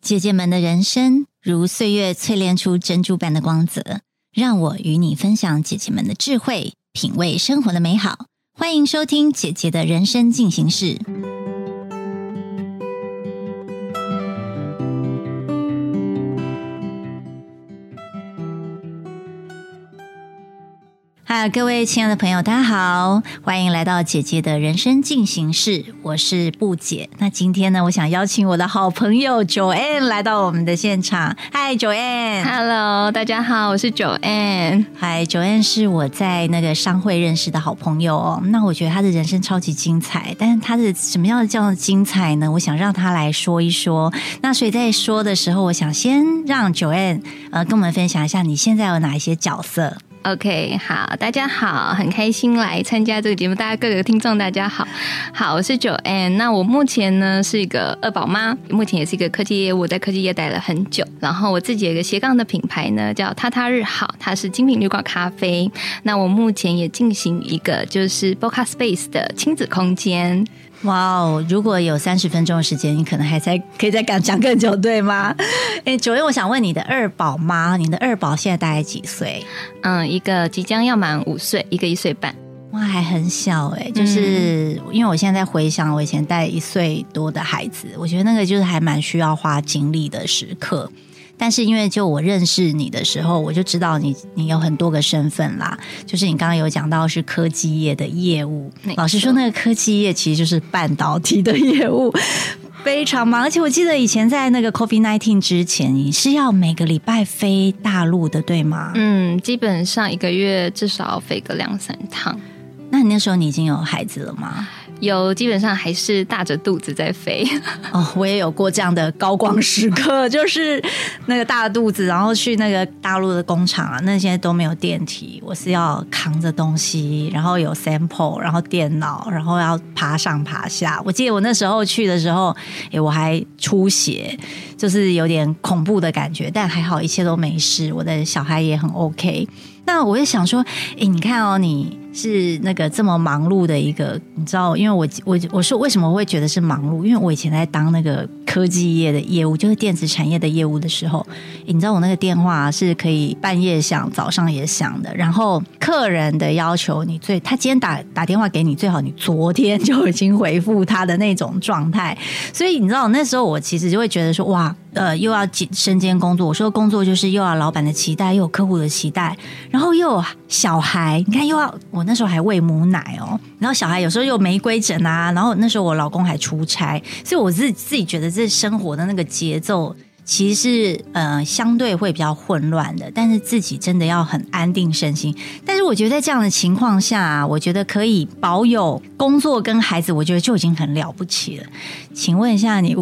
姐姐们的人生如岁月淬炼出珍珠般的光泽，让我与你分享姐姐们的智慧，品味生活的美好。欢迎收听姐姐的人生进行式。嗨，各位亲爱的朋友，大家好，欢迎来到姐姐的人生进行式，我是布姐。那今天呢，我想邀请我的好朋友 Joanne 来到我们的现场。嗨，Joanne，Hello，大家好，我是 Joanne。嗨，Joanne 是我在那个商会认识的好朋友哦。那我觉得他的人生超级精彩，但是他的什么样的叫精彩呢？我想让他来说一说。那所以在说的时候，我想先让 Joanne 呃跟我们分享一下你现在有哪一些角色。OK，好，大家好，很开心来参加这个节目。大家各个听众，大家好，好，我是九 N。那我目前呢是一个二宝妈，目前也是一个科技业务，在科技业待了很久。然后我自己有一个斜杠的品牌呢，叫他他日好，它是精品绿挂咖啡。那我目前也进行一个就是 Boca Space 的亲子空间。哇哦！如果有三十分钟的时间，你可能还在可以再讲讲更久，对吗？哎，九月，我想问你的二宝妈，你的二宝现在大概几岁？嗯，一个即将要满五岁，一个一岁半。哇，还很小哎！就是因为我现在在回想我以前带一岁多的孩子，我觉得那个就是还蛮需要花精力的时刻。但是因为就我认识你的时候，我就知道你你有很多个身份啦。就是你刚刚有讲到是科技业的业务，老实说，那个科技业其实就是半导体的业务，非常忙。而且我记得以前在那个 COVID nineteen 之前，你是要每个礼拜飞大陆的，对吗？嗯，基本上一个月至少要飞个两三趟。那你那时候你已经有孩子了吗？有，基本上还是大着肚子在飞。哦，我也有过这样的高光时刻，就是那个大肚子，然后去那个大陆的工厂啊，那些都没有电梯，我是要扛着东西，然后有 sample，然后电脑，然后要爬上爬下。我记得我那时候去的时候，哎，我还出血，就是有点恐怖的感觉，但还好一切都没事，我的小孩也很 OK。那我也想说，哎，你看哦，你。是那个这么忙碌的一个，你知道，因为我我我说为什么会觉得是忙碌？因为我以前在当那个科技业的业务，就是电子产业的业务的时候，你知道我那个电话是可以半夜响，早上也响的。然后客人的要求，你最他今天打打电话给你，最好你昨天就已经回复他的那种状态。所以你知道那时候我其实就会觉得说，哇，呃，又要身兼工作。我说工作就是又要老板的期待，又有客户的期待，然后又有小孩，你看又要。我那时候还喂母奶哦，然后小孩有时候又没规整啊，然后那时候我老公还出差，所以我自自己觉得这生活的那个节奏。其实是呃相对会比较混乱的，但是自己真的要很安定身心。但是我觉得在这样的情况下，我觉得可以保有工作跟孩子，我觉得就已经很了不起了。请问一下，你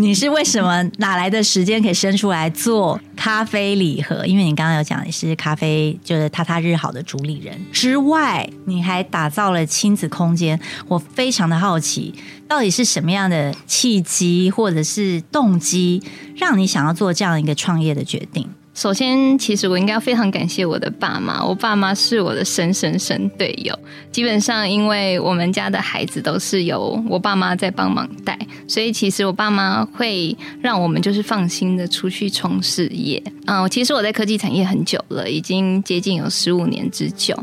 你是为什么哪来的时间可以生出来做咖啡礼盒？因为你刚刚有讲你是咖啡就是他他日好的主理人之外，你还打造了亲子空间，我非常的好奇。到底是什么样的契机或者是动机，让你想要做这样一个创业的决定？首先，其实我应该要非常感谢我的爸妈，我爸妈是我的神神神队友。基本上，因为我们家的孩子都是由我爸妈在帮忙带，所以其实我爸妈会让我们就是放心的出去冲事业。嗯，其实我在科技产业很久了，已经接近有十五年之久。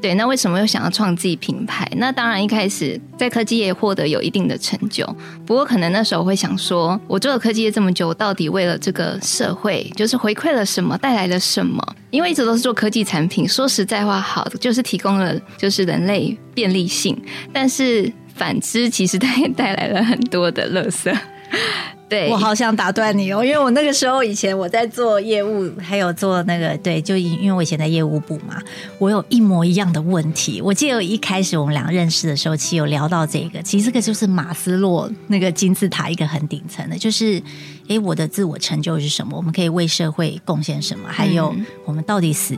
对，那为什么又想要创自己品牌？那当然一开始在科技业获得有一定的成就，不过可能那时候会想说，我做了科技业这么久，到底为了这个社会就是回馈了什么，带来了什么？因为一直都是做科技产品，说实在话，好的就是提供了就是人类便利性，但是反之，其实它也 带来了很多的垃圾。对，我好想打断你哦，因为我那个时候以前我在做业务，还有做那个对，就因因为我以前在业务部嘛，我有一模一样的问题。我记得一开始我们俩认识的时候，其实有聊到这个，其实这个就是马斯洛那个金字塔一个很顶层的，就是哎，我的自我成就是什么？我们可以为社会贡献什么？还有我们到底死？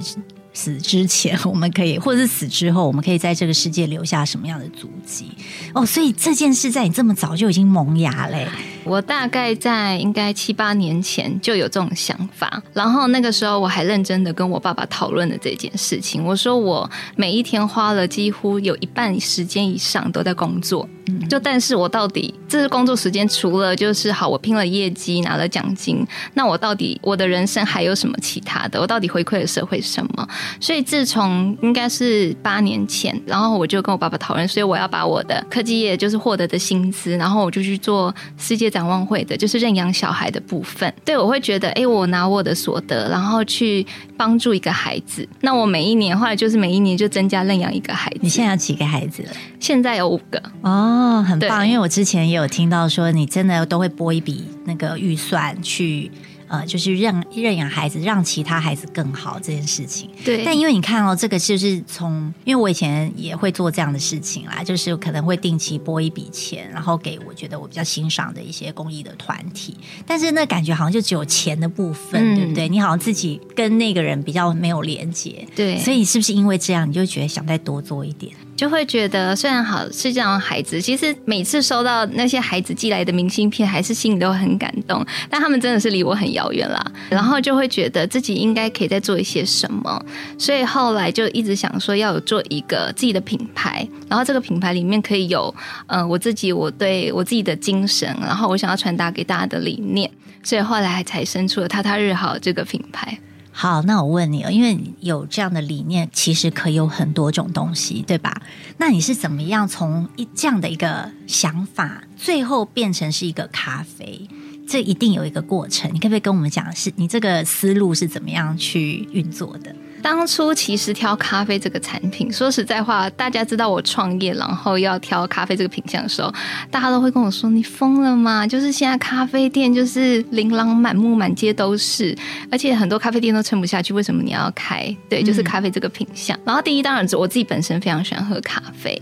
死之前，我们可以，或者是死之后，我们可以在这个世界留下什么样的足迹？哦，所以这件事在你这么早就已经萌芽嘞。我大概在应该七八年前就有这种想法，然后那个时候我还认真的跟我爸爸讨论了这件事情。我说我每一天花了几乎有一半时间以上都在工作，就但是我到底这是工作时间，除了就是好，我拼了业绩拿了奖金，那我到底我的人生还有什么其他的？我到底回馈了社会什么？所以自从应该是八年前，然后我就跟我爸爸讨论，所以我要把我的科技业就是获得的薪资，然后我就去做世界展望会的，就是认养小孩的部分。对我会觉得，哎，我拿我的所得，然后去帮助一个孩子。那我每一年后来就是每一年就增加认养一个孩子。你现在有几个孩子了？现在有五个哦，很棒。因为我之前也有听到说，你真的都会拨一笔那个预算去。呃，就是认认养孩子，让其他孩子更好这件事情。对，但因为你看哦，这个就是从，因为我以前也会做这样的事情啦，就是可能会定期拨一笔钱，然后给我觉得我比较欣赏的一些公益的团体。但是那感觉好像就只有钱的部分，对不对？你好像自己跟那个人比较没有连接，对。所以是不是因为这样，你就觉得想再多做一点？就会觉得虽然好是这样孩子，其实每次收到那些孩子寄来的明信片，还是心里都很感动。但他们真的是离我很遥远啦，然后就会觉得自己应该可以再做一些什么，所以后来就一直想说要有做一个自己的品牌，然后这个品牌里面可以有嗯我自己我对我自己的精神，然后我想要传达给大家的理念，所以后来才生出了他他日好这个品牌。好，那我问你哦，因为有这样的理念，其实可以有很多种东西，对吧？那你是怎么样从一这样的一个想法，最后变成是一个咖啡？这一定有一个过程，你可不可以跟我们讲，是你这个思路是怎么样去运作的？当初其实挑咖啡这个产品，说实在话，大家知道我创业，然后要挑咖啡这个品相的时候，大家都会跟我说：“你疯了吗？就是现在咖啡店就是琳琅满目，满街都是，而且很多咖啡店都撑不下去，为什么你要开？对，就是咖啡这个品相。然后第一，当然我自己本身非常喜欢喝咖啡，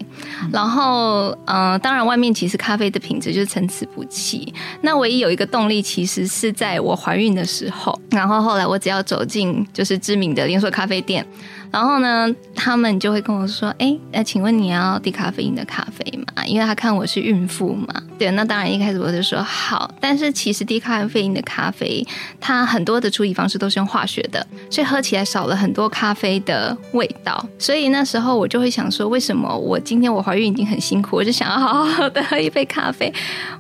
然后嗯，当然外面其实咖啡的品质就是参差不齐。那唯一有一个动力，其实是在我怀孕的时候，然后后来我只要走进就是知名的连锁咖。咖啡店，然后呢，他们就会跟我说：“哎，那请问你要低咖啡因的咖啡吗？因为他看我是孕妇嘛。”对，那当然一开始我就说好，但是其实低咖啡因的咖啡，它很多的处理方式都是用化学的，所以喝起来少了很多咖啡的味道。所以那时候我就会想说，为什么我今天我怀孕已经很辛苦，我就想要好好的喝一杯咖啡，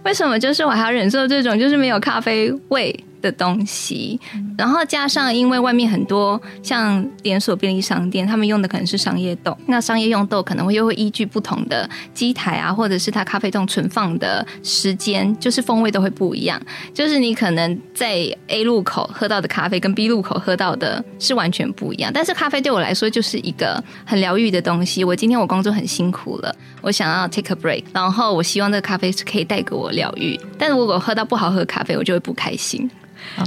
为什么就是我还要忍受这种就是没有咖啡味？的东西，然后加上因为外面很多像连锁便利商店，他们用的可能是商业豆，那商业用豆可能会又会依据不同的机台啊，或者是它咖啡豆存放的时间，就是风味都会不一样。就是你可能在 A 路口喝到的咖啡跟 B 路口喝到的是完全不一样。但是咖啡对我来说就是一个很疗愈的东西。我今天我工作很辛苦了，我想要 take a break，然后我希望这个咖啡是可以带给我疗愈。但如果喝到不好喝咖啡，我就会不开心。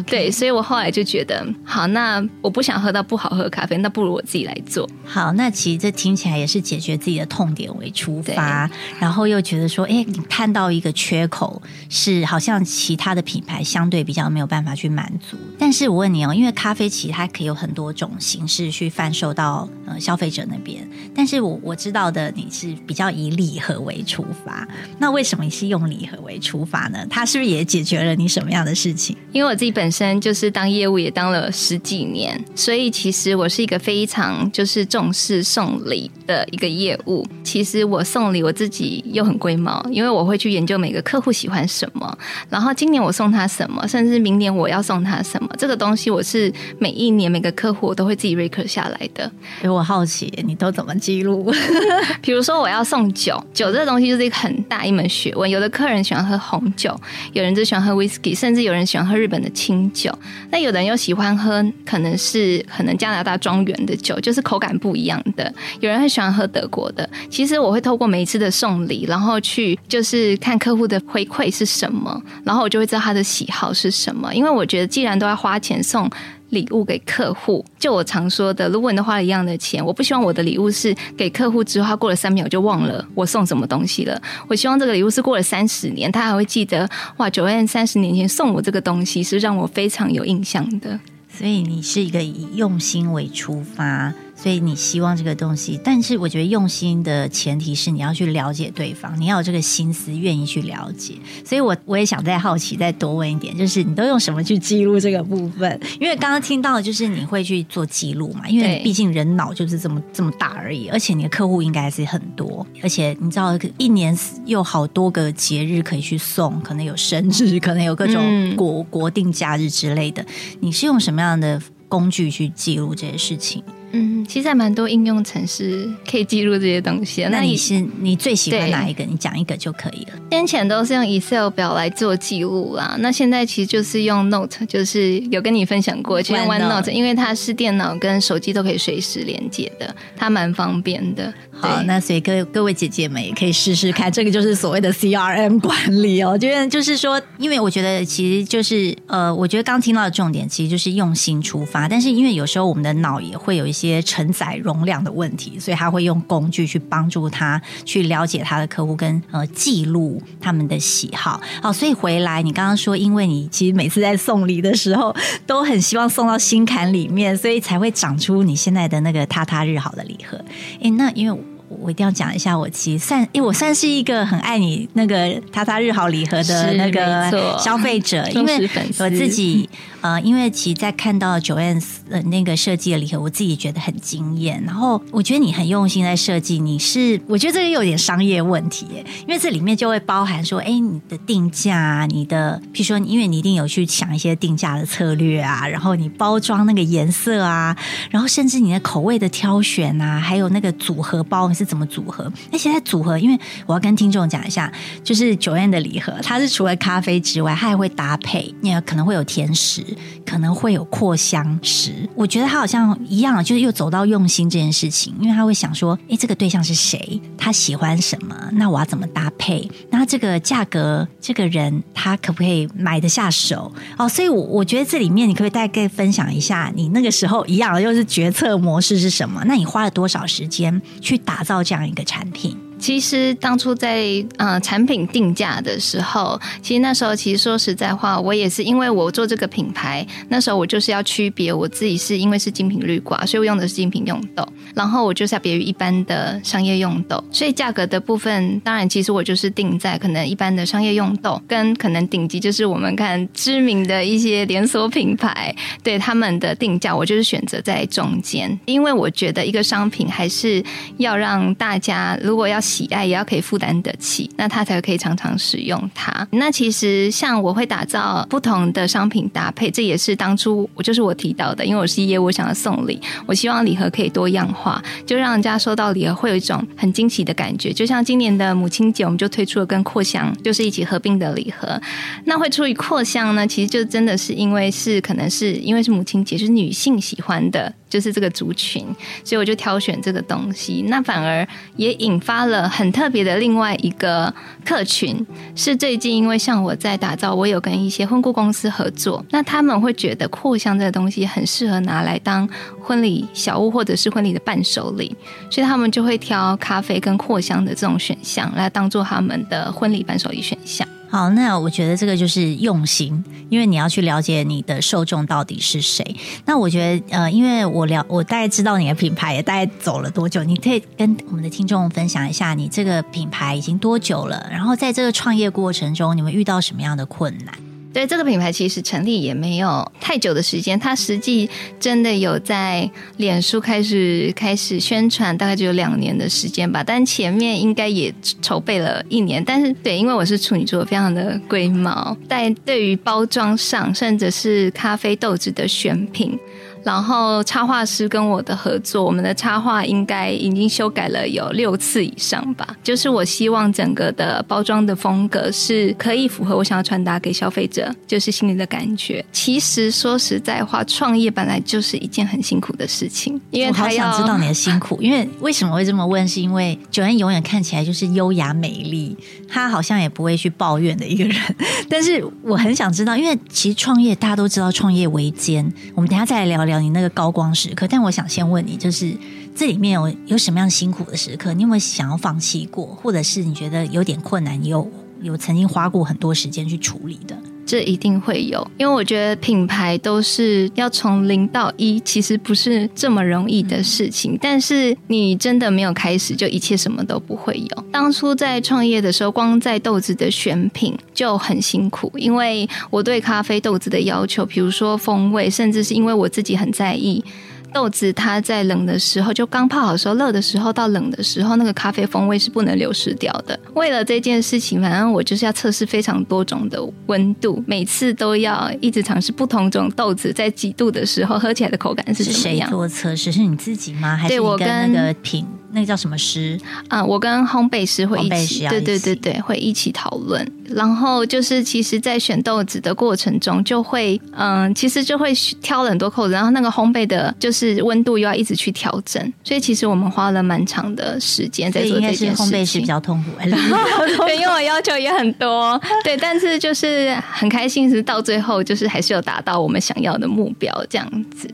对，所以我后来就觉得，好，那我不想喝到不好喝咖啡，那不如我自己来做。好，那其实这听起来也是解决自己的痛点为出发，然后又觉得说，哎，你看到一个缺口，是好像其他的品牌相对比较没有办法去满足。但是我问你哦，因为咖啡其实它可以有很多种形式去贩售到呃消费者那边，但是我我知道的你是比较以礼盒为出发，那为什么你是用礼盒为出发呢？它是不是也解决了你什么样的事情？因为我自己本身就是当业务也当了十几年，所以其实我是一个非常就是重视送礼的一个业务。其实我送礼我自己又很龟毛，因为我会去研究每个客户喜欢什么，然后今年我送他什么，甚至明年我要送他什么，这个东西我是每一年每个客户我都会自己 record 下来的。所以我好奇你都怎么记录？比如说我要送酒，酒这个东西就是一个很大一门学问。有的客人喜欢喝红酒，有人就喜欢喝 whisky，甚至有人喜欢喝日本的清酒，那有的人又喜欢喝，可能是可能加拿大庄园的酒，就是口感不一样的。有人很喜欢喝德国的。其实我会透过每一次的送礼，然后去就是看客户的回馈是什么，然后我就会知道他的喜好是什么。因为我觉得既然都要花钱送。礼物给客户，就我常说的，如果你都花了一样的钱，我不希望我的礼物是给客户之后，过了三秒就忘了我送什么东西了。我希望这个礼物是过了三十年，他还会记得哇，九燕三十年前送我这个东西是让我非常有印象的。所以你是一个以用心为出发。所以你希望这个东西，但是我觉得用心的前提是你要去了解对方，你要有这个心思，愿意去了解。所以我我也想再好奇，再多问一点，就是你都用什么去记录这个部分？因为刚刚听到的就是你会去做记录嘛，因为毕竟人脑就是这么这么大而已，而且你的客户应该是很多，而且你知道一年有好多个节日可以去送，可能有生日，可能有各种嗯国、国定假日之类的。你是用什么样的工具去记录这些事情？嗯，其实还蛮多应用程式可以记录这些东西的。那你以是你最喜欢哪一个？你讲一个就可以了。先前都是用 Excel 表来做记录啦，那现在其实就是用 Note，就是有跟你分享过，其实 OneNote 因为它是电脑跟手机都可以随时连接的，它蛮方便的。好，那所以各各位姐姐们也可以试试看，这个就是所谓的 CRM 管理哦。觉得就是说，因为我觉得其实就是呃，我觉得刚听到的重点其实就是用心出发，但是因为有时候我们的脑也会有一些承载容量的问题，所以他会用工具去帮助他去了解他的客户跟呃记录他们的喜好。好，所以回来你刚刚说，因为你其实每次在送礼的时候都很希望送到心坎里面，所以才会长出你现在的那个他他日好的礼盒。诶，那因为我我一定要讲一下，我其实算，因为我算是一个很爱你那个他他日好礼盒的那个消费者，因忠为我自己呃，因为其实在看到九宴呃那个设计的礼盒，我自己觉得很惊艳。然后我觉得你很用心在设计，你是我觉得这个有点商业问题耶，因为这里面就会包含说，哎，你的定价，你的譬如说，因为你一定有去想一些定价的策略啊，然后你包装那个颜色啊，然后甚至你的口味的挑选啊，还有那个组合包你是怎么组合？而且在组合，因为我要跟听众讲一下，就是九宴的礼盒，它是除了咖啡之外，它还会搭配，也可能会有甜食，可能会有扩香食。我觉得他好像一样，就是又走到用心这件事情，因为他会想说，诶，这个对象是谁？他喜欢什么？那我要怎么搭配？那这个价格，这个人他可不可以买得下手？哦，所以我，我觉得这里面你可不可以大概分享一下，你那个时候一样又是决策模式是什么？那你花了多少时间去打造这样一个产品？其实当初在呃产品定价的时候，其实那时候其实说实在话，我也是因为我做这个品牌，那时候我就是要区别我自己是因为是精品绿挂，所以我用的是精品用豆，然后我就是要别于一般的商业用豆，所以价格的部分，当然其实我就是定在可能一般的商业用豆跟可能顶级就是我们看知名的一些连锁品牌对他们的定价，我就是选择在中间，因为我觉得一个商品还是要让大家如果要喜爱，也要可以负担得起，那他才可以常常使用它。那其实像我会打造不同的商品搭配，这也是当初我就是我提到的，因为我是业务，我想要送礼，我希望礼盒可以多样化，就让人家收到礼盒会有一种很惊喜的感觉。就像今年的母亲节，我们就推出了跟扩香就是一起合并的礼盒。那会出于扩香呢，其实就真的是因为是可能是因为是母亲节，就是女性喜欢的，就是这个族群，所以我就挑选这个东西。那反而也引发了很特别的另外一个客群，是最近因为像我在打造，我有跟一些婚顾公司合作，那他们会觉得扩香这个东西很适合拿来当婚礼小物或者是婚礼的伴手礼，所以他们就会挑咖啡跟扩香的这种选项来当做他们的婚礼伴手礼选项。好，那我觉得这个就是用心，因为你要去了解你的受众到底是谁。那我觉得，呃，因为我了，我大概知道你的品牌也大概走了多久，你可以跟我们的听众分享一下，你这个品牌已经多久了？然后在这个创业过程中，你们遇到什么样的困难？对这个品牌其实成立也没有太久的时间，它实际真的有在脸书开始开始宣传，大概只有两年的时间吧。但前面应该也筹备了一年。但是对，因为我是处女座，非常的龟毛，在对于包装上，甚至是咖啡豆子的选品。然后插画师跟我的合作，我们的插画应该已经修改了有六次以上吧。就是我希望整个的包装的风格是可以符合我想要传达给消费者，就是心里的感觉。其实说实在话，创业本来就是一件很辛苦的事情，因为我好他想知道你的辛苦，因为为什么会这么问？是因为九恩永远看起来就是优雅美丽，她好像也不会去抱怨的一个人。但是我很想知道，因为其实创业大家都知道创业维艰，我们等下再来聊聊聊你那个高光时刻。但我想先问你，就是这里面有有什么样辛苦的时刻？你有没有想要放弃过，或者是你觉得有点困难，你有有曾经花过很多时间去处理的？这一定会有，因为我觉得品牌都是要从零到一，其实不是这么容易的事情。但是你真的没有开始，就一切什么都不会有。当初在创业的时候，光在豆子的选品就很辛苦，因为我对咖啡豆子的要求，比如说风味，甚至是因为我自己很在意。豆子它在冷的时候就刚泡好的时候，热的时候到冷的时候，那个咖啡风味是不能流失掉的。为了这件事情，反正我就是要测试非常多种的温度，每次都要一直尝试不同种豆子在几度的时候喝起来的口感是怎么样。做测试是你自己吗？还是我跟那个品？那个叫什么师啊？我跟烘焙师会一起，对对对对，会一起讨论。然后就是，其实，在选豆子的过程中，就会嗯，其实就会挑了很多扣子，然后那个烘焙的，就是温度又要一直去调整。所以，其实我们花了蛮长的时间在做这件事情。烘焙师 比较痛苦，对，因为我要求也很多。对，但是就是很开心，是到最后就是还是有达到我们想要的目标，这样子。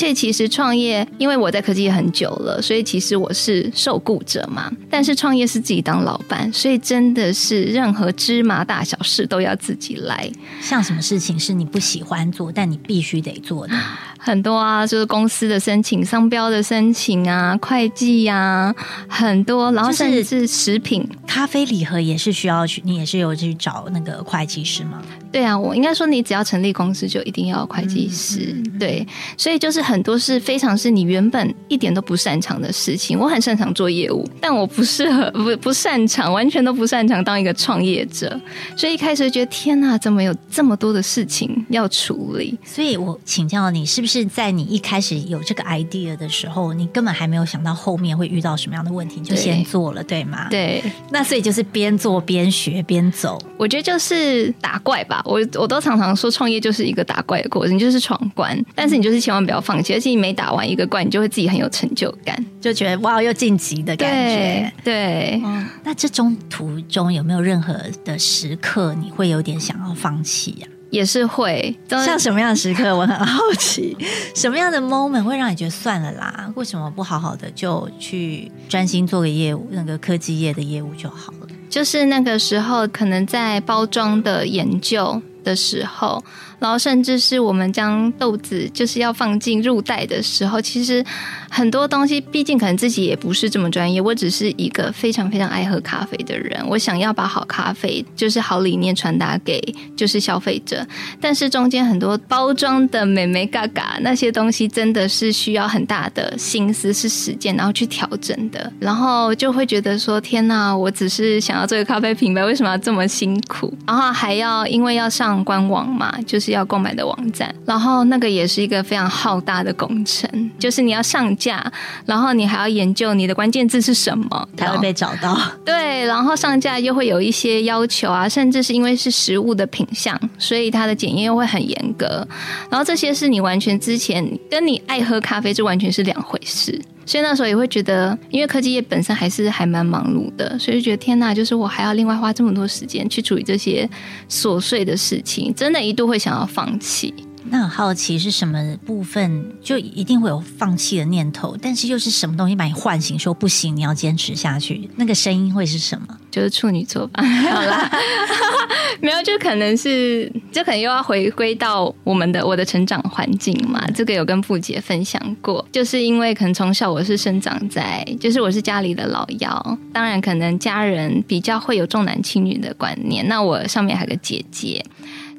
这其实创业，因为我在科技也很久了，所以其实我是受雇者嘛。但是创业是自己当老板，所以真的是任何芝麻大小事都要自己来。像什么事情是你不喜欢做，但你必须得做的？很多啊，就是公司的申请、商标的申请啊、会计呀，很多。然后甚至是食品、咖啡礼盒也是需要去，你也是有去找那个会计师吗？对啊，我应该说，你只要成立公司，就一定要会计师。对，所以就是很多是非常是你原本一点都不擅长的事情。我很擅长做业务，但我不适合，不不擅长，完全都不擅长当一个创业者。所以一开始觉得天哪，怎么有这么多的事情要处理？所以我请教你，是不是？是在你一开始有这个 idea 的时候，你根本还没有想到后面会遇到什么样的问题，就先做了，对吗？对，那所以就是边做边学边走。我觉得就是打怪吧，我我都常常说创业就是一个打怪的过程，就是闯关，但是你就是千万不要放弃，而且你每打完一个怪，你就会自己很有成就感，就觉得哇，又晋级的感觉。对，那这中途中有没有任何的时刻你会有点想要放弃呀？也是会，像什么样的时刻？我很好奇，什么样的 moment 会让你觉得算了啦？为什么不好好的就去专心做个业务，那个科技业的业务就好了？就是那个时候，可能在包装的研究的时候。然后甚至是我们将豆子就是要放进入袋的时候，其实很多东西，毕竟可能自己也不是这么专业。我只是一个非常非常爱喝咖啡的人，我想要把好咖啡就是好理念传达给就是消费者。但是中间很多包装的美眉嘎嘎那些东西，真的是需要很大的心思是时间，然后去调整的。然后就会觉得说：天哪，我只是想要做个咖啡品牌，为什么要这么辛苦？然后还要因为要上官网嘛，就是。要购买的网站，然后那个也是一个非常浩大的工程，就是你要上架，然后你还要研究你的关键字是什么才会被找到。对，然后上架又会有一些要求啊，甚至是因为是食物的品相，所以它的检验又会很严格。然后这些是你完全之前跟你爱喝咖啡这完全是两回事。所以那时候也会觉得，因为科技业本身还是还蛮忙碌的，所以就觉得天呐，就是我还要另外花这么多时间去处理这些琐碎的事情，真的一度会想要放弃。那很好奇是什么部分，就一定会有放弃的念头，但是又是什么东西把你唤醒，说不行，你要坚持下去？那个声音会是什么？就是处女座吧。好啦，没有，就可能是，就可能又要回归到我们的我的成长环境嘛。这个有跟傅姐分享过，就是因为可能从小我是生长在，就是我是家里的老幺，当然可能家人比较会有重男轻女的观念。那我上面还有个姐姐。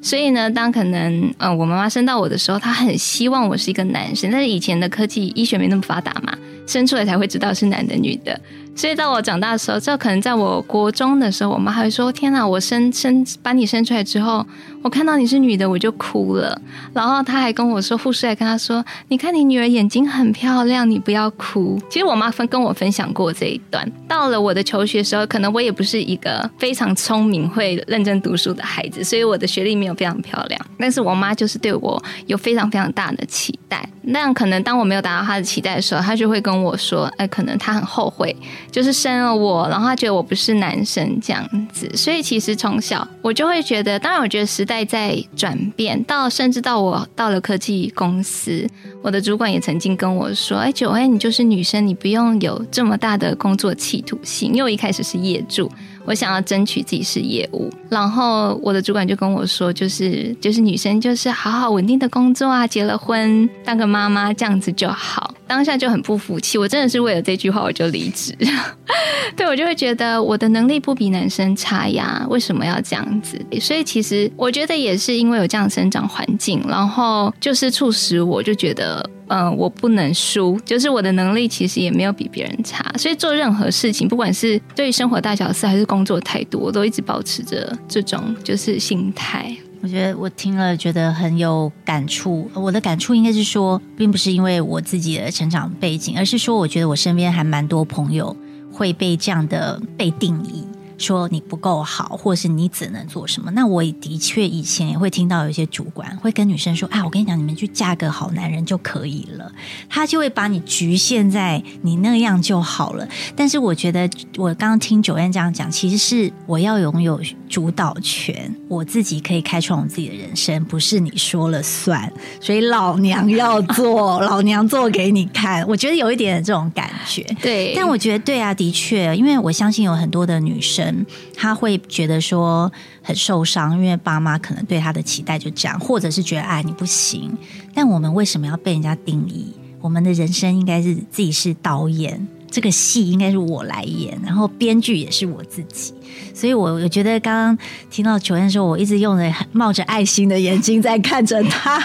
所以呢，当可能，呃，我妈妈生到我的时候，她很希望我是一个男生。但是以前的科技医学没那么发达嘛，生出来才会知道是男的女的。所以到我长大的时候，这可能在我国中的时候，我妈还会说：“天哪，我生生把你生出来之后。”我看到你是女的，我就哭了。然后她还跟我说，护士还跟她说：“你看你女儿眼睛很漂亮，你不要哭。”其实我妈分跟我分享过这一段。到了我的求学时候，可能我也不是一个非常聪明、会认真读书的孩子，所以我的学历没有非常漂亮。但是我妈就是对我有非常非常大的期待。那样可能当我没有达到她的期待的时候，她就会跟我说：“哎，可能她很后悔就是生了我，然后他觉得我不是男生这样子，所以其实从小我就会觉得，当然我觉得时代在转变，到甚至到我到了科技公司，我的主管也曾经跟我说：“哎，九哎，你就是女生，你不用有这么大的工作企图心。”因为我一开始是业主。我想要争取自己是业务，然后我的主管就跟我说，就是就是女生就是好好稳定的工作啊，结了婚当个妈妈这样子就好。当下就很不服气，我真的是为了这句话我就离职。对我就会觉得我的能力不比男生差呀，为什么要这样子？所以其实我觉得也是因为有这样生长环境，然后就是促使我就觉得。嗯，我不能输，就是我的能力其实也没有比别人差，所以做任何事情，不管是对生活大小事还是工作态度，我都一直保持着这种就是心态。我觉得我听了觉得很有感触，我的感触应该是说，并不是因为我自己的成长背景，而是说我觉得我身边还蛮多朋友会被这样的被定义。说你不够好，或是你只能做什么？那我也的确以前也会听到有一些主管会跟女生说：“啊，我跟你讲，你们去嫁个好男人就可以了。”他就会把你局限在你那样就好了。但是我觉得，我刚刚听九燕这样讲，其实是我要拥有主导权，我自己可以开创我自己的人生，不是你说了算。所以老娘要做，老娘做给你看。我觉得有一点这种感觉。对，但我觉得对啊，的确，因为我相信有很多的女生。她会觉得说很受伤，因为爸妈可能对她的期待就这样，或者是觉得哎你不行。但我们为什么要被人家定义？我们的人生应该是自己是导演，这个戏应该是我来演，然后编剧也是我自己。所以，我我觉得刚刚听到球员说，我一直用着冒着爱心的眼睛在看着他，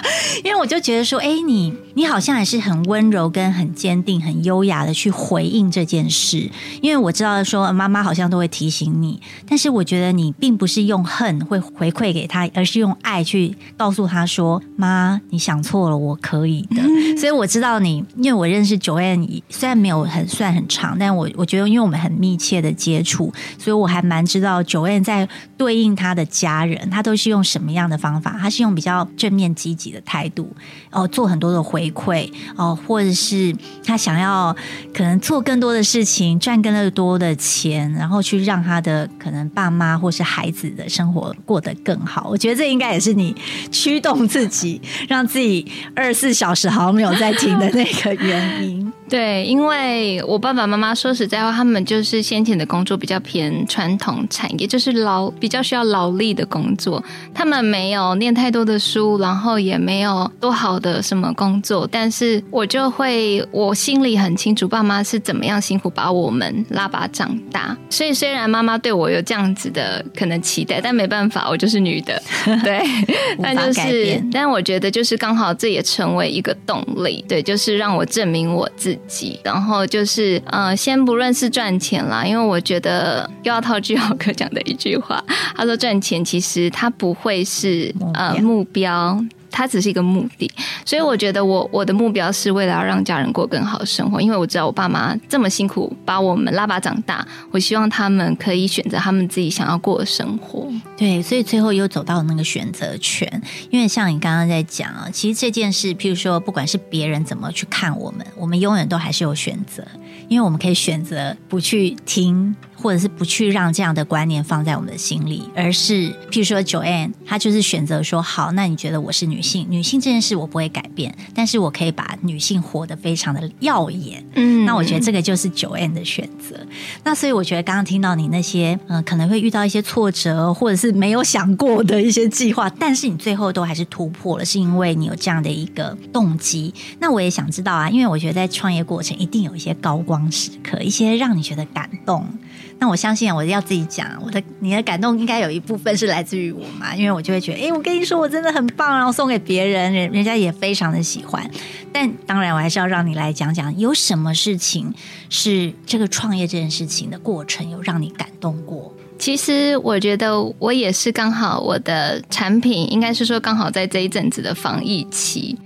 因为我就觉得说，哎，你你好像还是很温柔、跟很坚定、很优雅的去回应这件事。因为我知道说，妈妈好像都会提醒你，但是我觉得你并不是用恨会回馈给他，而是用爱去告诉他说，妈，你想错了，我可以的。所以我知道你，因为我认识九燕，虽然没有很算很长，但我我觉得，因为我们很密切的接触，所以我还蛮。知道九燕在对应他的家人，他都是用什么样的方法？他是用比较正面积极的态度哦，做很多的回馈哦，或者是他想要可能做更多的事情，赚更多的钱，然后去让他的可能爸妈或是孩子的生活过得更好。我觉得这应该也是你驱动自己，让自己二十四小时好像没有在听的那个原因。对，因为我爸爸妈妈说实在话，他们就是先前的工作比较偏传统产业，就是劳比较需要劳力的工作。他们没有念太多的书，然后也没有多好的什么工作。但是我就会，我心里很清楚，爸妈是怎么样辛苦把我们拉拔长大。所以虽然妈妈对我有这样子的可能期待，但没办法，我就是女的，对，但就是，但我觉得就是刚好这也成为一个动力，对，就是让我证明我自。己，然后就是呃，先不论是赚钱啦，因为我觉得又要套句浩哥讲的一句话，他说赚钱其实他不会是呃目标。它只是一个目的，所以我觉得我我的目标是为了要让家人过更好的生活，因为我知道我爸妈这么辛苦把我们拉拔长大，我希望他们可以选择他们自己想要过的生活。对，所以最后又走到了那个选择权，因为像你刚刚在讲啊，其实这件事，譬如说，不管是别人怎么去看我们，我们永远都还是有选择，因为我们可以选择不去听。或者是不去让这样的观念放在我们的心里，而是譬如说，Joanne，她就是选择说，好，那你觉得我是女性，女性这件事我不会改变，但是我可以把女性活得非常的耀眼。嗯，那我觉得这个就是 Joanne 的选择。那所以我觉得刚刚听到你那些，嗯，可能会遇到一些挫折，或者是没有想过的一些计划，但是你最后都还是突破了，是因为你有这样的一个动机。那我也想知道啊，因为我觉得在创业过程一定有一些高光时刻，一些让你觉得感动。那我相信我要自己讲，我的你的感动应该有一部分是来自于我嘛，因为我就会觉得，哎，我跟你说我真的很棒，然后送给别人，人人家也非常的喜欢。但当然，我还是要让你来讲讲，有什么事情是这个创业这件事情的过程有让你感动过？其实我觉得我也是刚好我的产品，应该是说刚好在这一阵子的防疫期。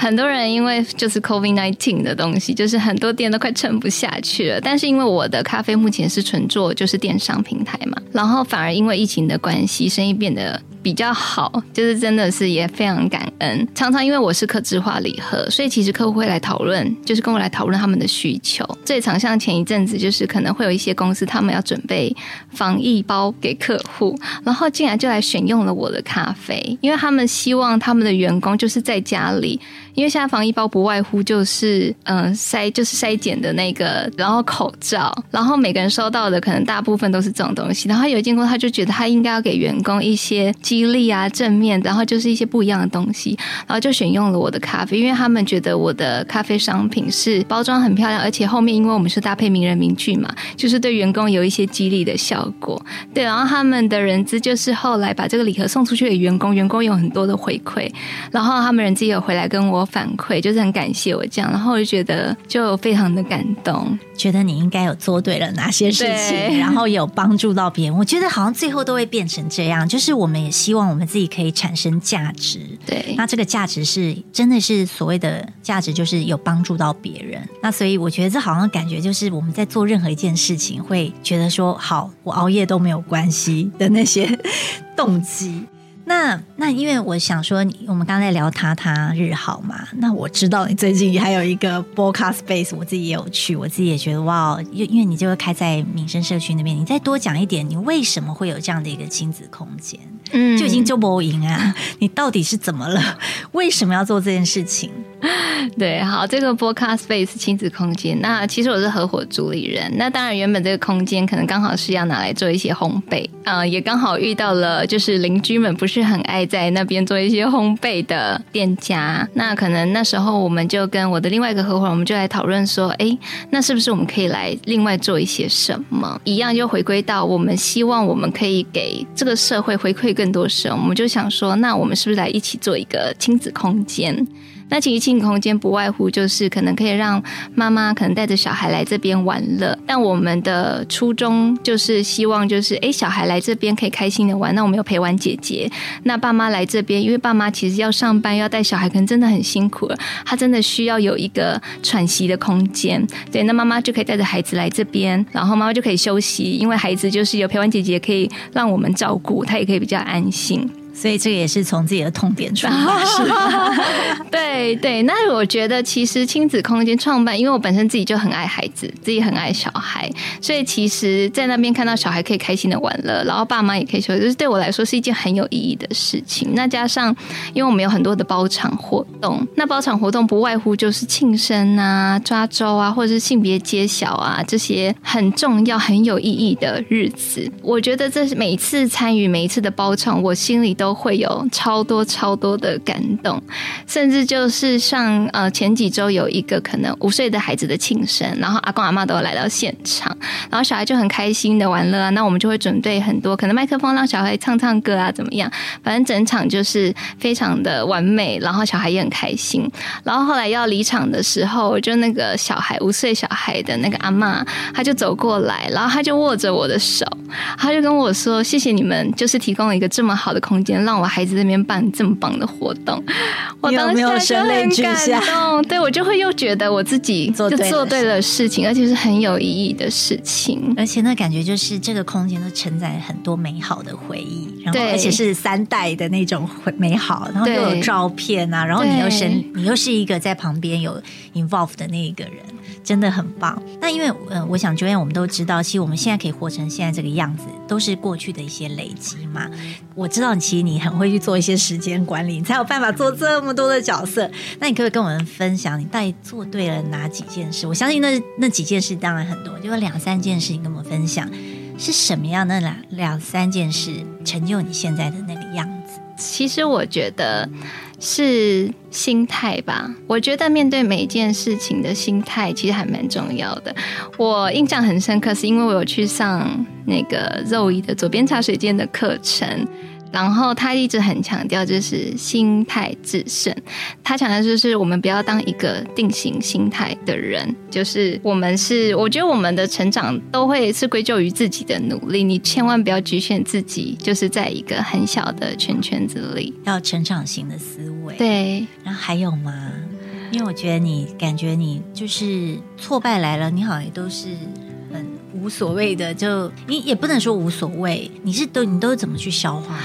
很多人因为就是 COVID nineteen 的东西，就是很多店都快撑不下去了。但是因为我的咖啡目前是纯做就是电商平台嘛，然后反而因为疫情的关系，生意变得比较好，就是真的是也非常感恩。常常因为我是客制化礼盒，所以其实客户会来讨论，就是跟我来讨论他们的需求。最常像前一阵子，就是可能会有一些公司他们要准备防疫包给客户，然后竟然就来选用了我的咖啡，因为他们希望他们的员工就是在家里。因为现在防疫包不外乎就是嗯筛就是筛检的那个，然后口罩，然后每个人收到的可能大部分都是这种东西。然后有一间公司他就觉得他应该要给员工一些激励啊正面，然后就是一些不一样的东西，然后就选用了我的咖啡，因为他们觉得我的咖啡商品是包装很漂亮，而且后面因为我们是搭配名人名句嘛，就是对员工有一些激励的效果。对，然后他们的人资就是后来把这个礼盒送出去给员工，员工有很多的回馈，然后他们人资也有回来跟我。反馈就是很感谢我这样，然后我就觉得就非常的感动，觉得你应该有做对了哪些事情，然后有帮助到别人。我觉得好像最后都会变成这样，就是我们也希望我们自己可以产生价值。对，那这个价值是真的是所谓的价值，就是有帮助到别人。那所以我觉得这好像感觉就是我们在做任何一件事情，会觉得说好，我熬夜都没有关系的那些 动机。那那，因为我想说，我们刚才聊他他日好嘛，那我知道你最近还有一个 broadcast space，我自己也有去，我自己也觉得哇，因因为你就会开在民生社区那边，你再多讲一点，你为什么会有这样的一个亲子空间？嗯，就已经就不赢啊！你到底是怎么了？为什么要做这件事情？对，好，这个 broadcast space 亲子空间，那其实我是合伙主理人，那当然原本这个空间可能刚好是要拿来做一些烘焙，呃，也刚好遇到了就是邻居们不是很爱在那边做一些烘焙的店家，那可能那时候我们就跟我的另外一个合伙人，我们就来讨论说，哎，那是不是我们可以来另外做一些什么？一样就回归到我们希望我们可以给这个社会回馈更多时候，我们就想说，那我们是不是来一起做一个亲子空间？那其实亲子空间不外乎就是可能可以让妈妈可能带着小孩来这边玩乐，但我们的初衷就是希望就是哎小孩来这边可以开心的玩，那我们有陪玩姐姐，那爸妈来这边，因为爸妈其实要上班要带小孩，可能真的很辛苦了，他真的需要有一个喘息的空间，对，那妈妈就可以带着孩子来这边，然后妈妈就可以休息，因为孩子就是有陪玩姐姐可以让我们照顾，他也可以比较安心。所以这个也是从自己的痛点出发，对对。那我觉得其实亲子空间创办，因为我本身自己就很爱孩子，自己很爱小孩，所以其实，在那边看到小孩可以开心的玩乐，然后爸妈也可以休息，就是对我来说是一件很有意义的事情。那加上，因为我们有很多的包场活动，那包场活动不外乎就是庆生啊、抓周啊，或者是性别揭晓啊这些很重要、很有意义的日子。我觉得这是每次参与每一次的包场，我心里都。都会有超多超多的感动，甚至就是像呃前几周有一个可能五岁的孩子的庆生，然后阿公阿妈都来到现场，然后小孩就很开心的玩乐啊，那我们就会准备很多可能麦克风让小孩唱唱歌啊，怎么样？反正整场就是非常的完美，然后小孩也很开心。然后后来要离场的时候，就那个小孩五岁小孩的那个阿妈，他就走过来，然后他就握着我的手，他就跟我说：“谢谢你们，就是提供了一个这么好的空间。”让我孩子那边办这么棒的活动，我当时就很感动。对我就会又觉得我自己 就做对了事情，而且是很有意义的事情。而且那感觉就是这个空间都承载很多美好的回忆，然后而且是三代的那种美好，然后又有照片啊，然后你又是你又是一个在旁边有 involve 的那一个人。真的很棒。那因为，呃，我想，就因为我们都知道，其实我们现在可以活成现在这个样子，都是过去的一些累积嘛。我知道，其实你很会去做一些时间管理，你才有办法做这么多的角色。那你可不可以跟我们分享，你到底做对了哪几件事？我相信那那几件事当然很多，就有两三件事，你跟我们分享是什么样的两两三件事成就你现在的那个样子？其实我觉得。是心态吧？我觉得面对每一件事情的心态其实还蛮重要的。我印象很深刻，是因为我有去上那个肉姨的左边茶水间的课程。然后他一直很强调，就是心态制胜。他强调就是我们不要当一个定型心态的人，就是我们是，我觉得我们的成长都会是归咎于自己的努力。你千万不要局限自己，就是在一个很小的圈圈子里，要成长型的思维。对，然后还有吗？因为我觉得你感觉你就是挫败来了，你好像都是很。无所谓的，就你也不能说无所谓，你是都你都怎么去消化？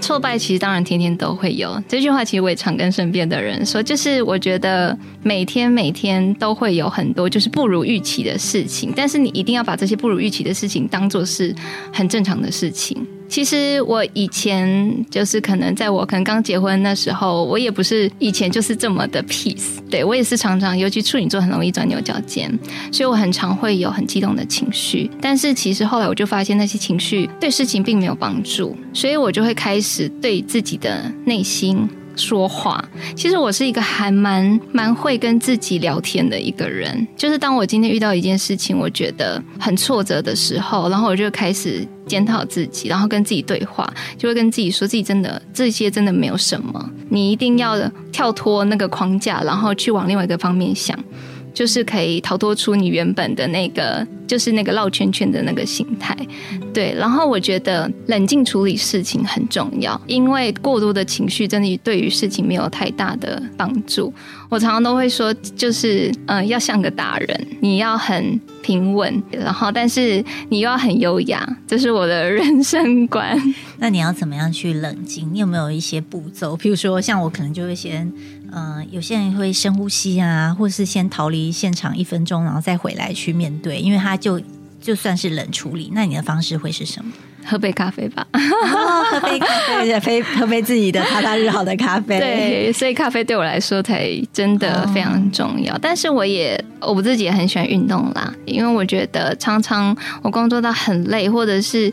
挫败其实当然天天都会有。这句话其实我也常跟身边的人说，就是我觉得每天每天都会有很多就是不如预期的事情，但是你一定要把这些不如预期的事情当做是很正常的事情。其实我以前就是可能在我可能刚结婚那时候，我也不是以前就是这么的 peace，对我也是常常，尤其处女座很容易钻牛角尖，所以我很常会有很激动的情绪。但是其实后来我就发现那些情绪对事情并没有帮助，所以我就会开始对自己的内心。说话，其实我是一个还蛮蛮会跟自己聊天的一个人。就是当我今天遇到一件事情，我觉得很挫折的时候，然后我就开始检讨自己，然后跟自己对话，就会跟自己说自己真的这些真的没有什么，你一定要跳脱那个框架，然后去往另外一个方面想。就是可以逃脱出你原本的那个，就是那个绕圈圈的那个心态，对。然后我觉得冷静处理事情很重要，因为过多的情绪真的对于事情没有太大的帮助。我常常都会说，就是嗯，要像个大人，你要很平稳，然后但是你又要很优雅，这是我的人生观。那你要怎么样去冷静？你有没有一些步骤？譬如说，像我可能就会先，嗯，有些人会深呼吸啊，或者是先逃离现场一分钟，然后再回来去面对，因为他就就算是冷处理。那你的方式会是什么？喝杯咖啡吧，喝杯咖啡，喝杯 喝杯自己的他他日好的咖啡。对，所以咖啡对我来说才真的非常重要。但是我也我自己也很喜欢运动啦，因为我觉得常常我工作到很累，或者是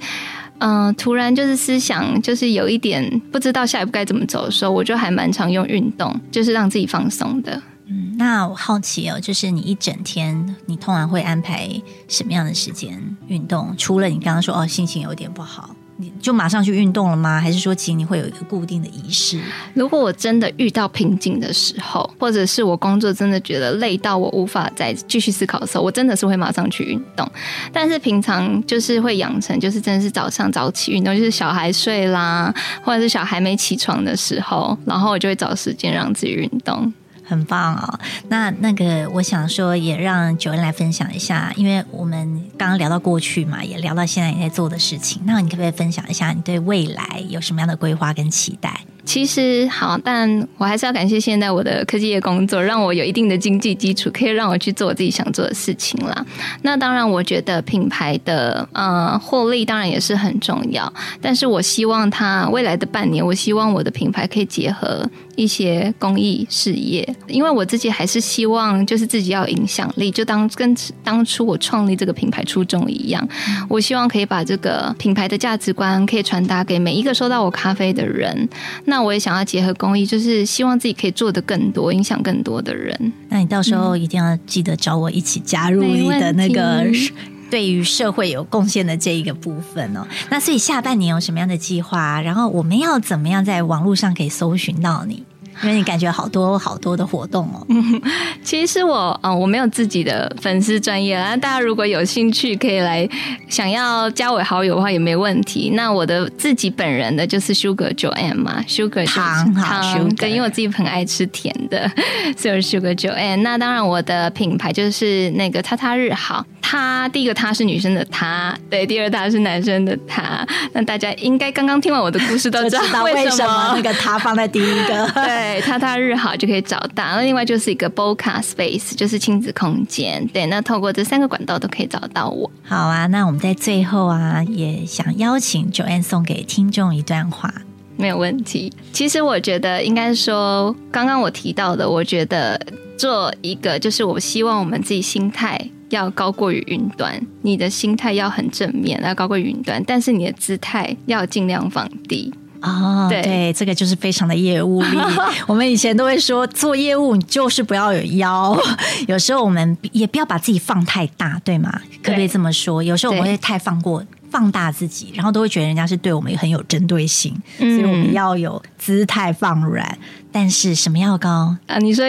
嗯突然就是思想就是有一点不知道下一步该怎么走的时候，我就还蛮常用运动，就是让自己放松的。嗯，那我好奇哦，就是你一整天，你通常会安排什么样的时间运动？除了你刚刚说哦，心情有点不好，你就马上去运动了吗？还是说，其实你会有一个固定的仪式？如果我真的遇到瓶颈的时候，或者是我工作真的觉得累到我无法再继续思考的时候，我真的是会马上去运动。但是平常就是会养成，就是真的是早上早起运动，就是小孩睡啦，或者是小孩没起床的时候，然后我就会找时间让自己运动。很棒哦，那那个我想说，也让九恩来分享一下，因为我们刚刚聊到过去嘛，也聊到现在你在做的事情，那你可不可以分享一下你对未来有什么样的规划跟期待？其实好，但我还是要感谢现在我的科技业工作，让我有一定的经济基础，可以让我去做我自己想做的事情啦。那当然，我觉得品牌的呃获利当然也是很重要，但是我希望它未来的半年，我希望我的品牌可以结合一些公益事业，因为我自己还是希望就是自己要有影响力，就当跟当初我创立这个品牌初衷一样，我希望可以把这个品牌的价值观可以传达给每一个收到我咖啡的人。那我也想要结合公益，就是希望自己可以做的更多，影响更多的人。那你到时候一定要记得找我一起加入你的那个 对于社会有贡献的这一个部分哦。那所以下半年有什么样的计划？然后我们要怎么样在网络上可以搜寻到你？因为你感觉好多好多的活动哦。其实我嗯，我没有自己的粉丝专业啦。大家如果有兴趣，可以来想要加我好友的话也没问题。那我的自己本人的就是 Sugar 九 M 嘛，Sugar 糖糖对，因为我自己很爱吃甜的，所以 Sugar 九 M。那当然我的品牌就是那个他他日好。他第一个他是女生的他，对，第二他是男生的他。那大家应该刚刚听完我的故事都知道为什么那个他放在第一个。对，对，踏踏日好就可以找到。那另外就是一个 Boca Space，就是亲子空间。对，那透过这三个管道都可以找到我。好啊，那我们在最后啊，也想邀请 Joanne 送给听众一段话。没有问题。其实我觉得应该说，刚刚我提到的，我觉得做一个就是我希望我们自己心态。要高过于云端，你的心态要很正面，要高过云端，但是你的姿态要尽量放低哦。对，这个就是非常的业务力。我们以前都会说，做业务你就是不要有腰，有时候我们也不要把自己放太大，对吗？可不可以这么说？有时候我们会太放过。放大自己，然后都会觉得人家是对我们很有针对性，所以我们要有姿态放软。但是什么要高啊？你说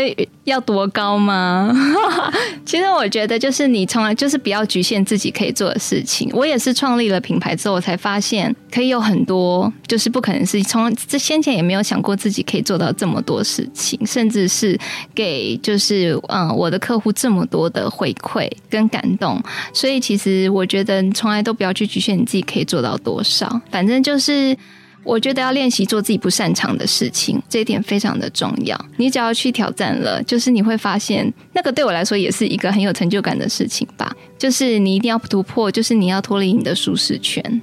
要多高吗？其实我觉得就是你从来就是不要局限自己可以做的事情。我也是创立了品牌之后，才发现可以有很多，就是不可能是从这先前也没有想过自己可以做到这么多事情，甚至是给就是嗯我的客户这么多的回馈跟感动。所以其实我觉得从来都不要去局限。你自己可以做到多少？反正就是我觉得要练习做自己不擅长的事情，这一点非常的重要。你只要去挑战了，就是你会发现，那个对我来说也是一个很有成就感的事情吧。就是你一定要突破，就是你要脱离你的舒适圈。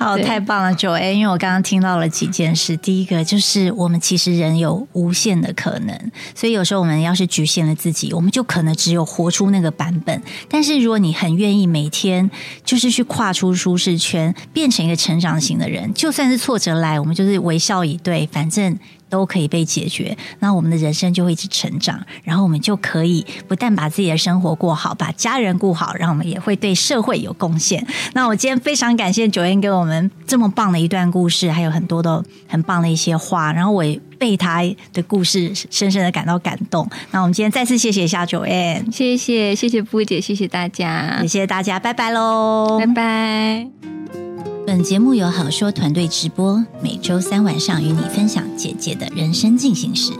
好，太棒了，九 A！因为我刚刚听到了几件事。第一个就是我们其实人有无限的可能，所以有时候我们要是局限了自己，我们就可能只有活出那个版本。但是如果你很愿意每天就是去跨出舒适圈，变成一个成长型的人，就算是挫折来，我们就是微笑以对，反正。都可以被解决，那我们的人生就会一直成长，然后我们就可以不但把自己的生活过好，把家人顾好，然后我们也会对社会有贡献。那我今天非常感谢九燕给我们这么棒的一段故事，还有很多的很棒的一些话，然后我也被他的故事深深的感到感动。那我们今天再次谢谢一下九燕，谢谢谢谢布姐，谢谢大家，也谢谢大家，拜拜喽，拜拜。本节目由好说团队直播，每周三晚上与你分享姐姐的人生进行时。